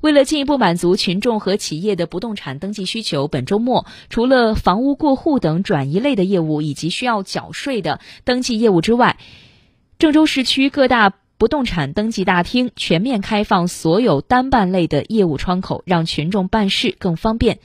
为了进一步满足群众和企业的不动产登记需求，本周末除了房屋过户等转移类的业务以及需要缴税的登记业务之外，郑州市区各大不动产登记大厅全面开放所有单办类的业务窗口，让群众办事更方便。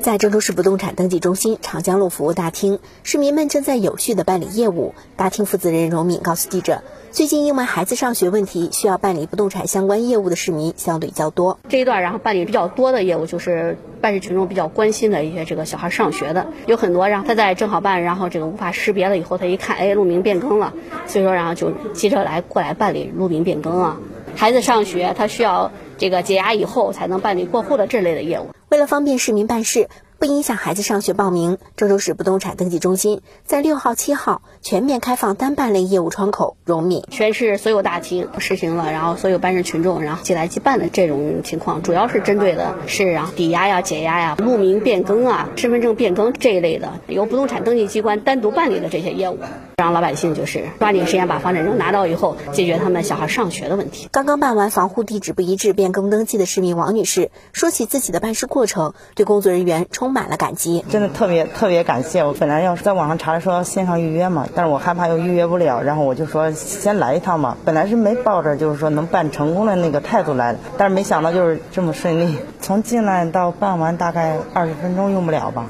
在郑州市不动产登记中心长江路服务大厅，市民们正在有序的办理业务。大厅负责人荣敏告诉记者，最近因为孩子上学问题需要办理不动产相关业务的市民相对较多。这一段然后办理比较多的业务就是办事群众比较关心的一些这个小孩上学的，有很多然后他在正好办，然后这个无法识别了以后，他一看，哎，路名变更了，所以说然后就急着来过来办理路名变更啊。孩子上学他需要这个解押以后才能办理过户的这类的业务。为了方便市民办事，不影响孩子上学报名，郑州市不动产登记中心在六号、七号全面开放单办类业务窗口。容敏，全市所有大厅实行了，然后所有办事群众然后即来即办的这种情况，主要是针对的是啊抵押呀、解押呀、路名变更啊、身份证变更这一类的，由不动产登记机关单独办理的这些业务，让老百姓就是抓紧时间把房产证拿到以后，解决他们小孩上学的问题。刚刚办完房户地址不一致变更登记的市民王女士说起自己的办事过程，对工作人员充满了感激。真的特别特别感谢！我本来要是在网上查的说线上预约嘛，但是我害怕又预约不了，然后我就说先来一趟吧。本来是没抱着就是说能办成功的那个态度来的，但是没想到就是这么顺利。从进来到办完大概二十分钟用不了吧。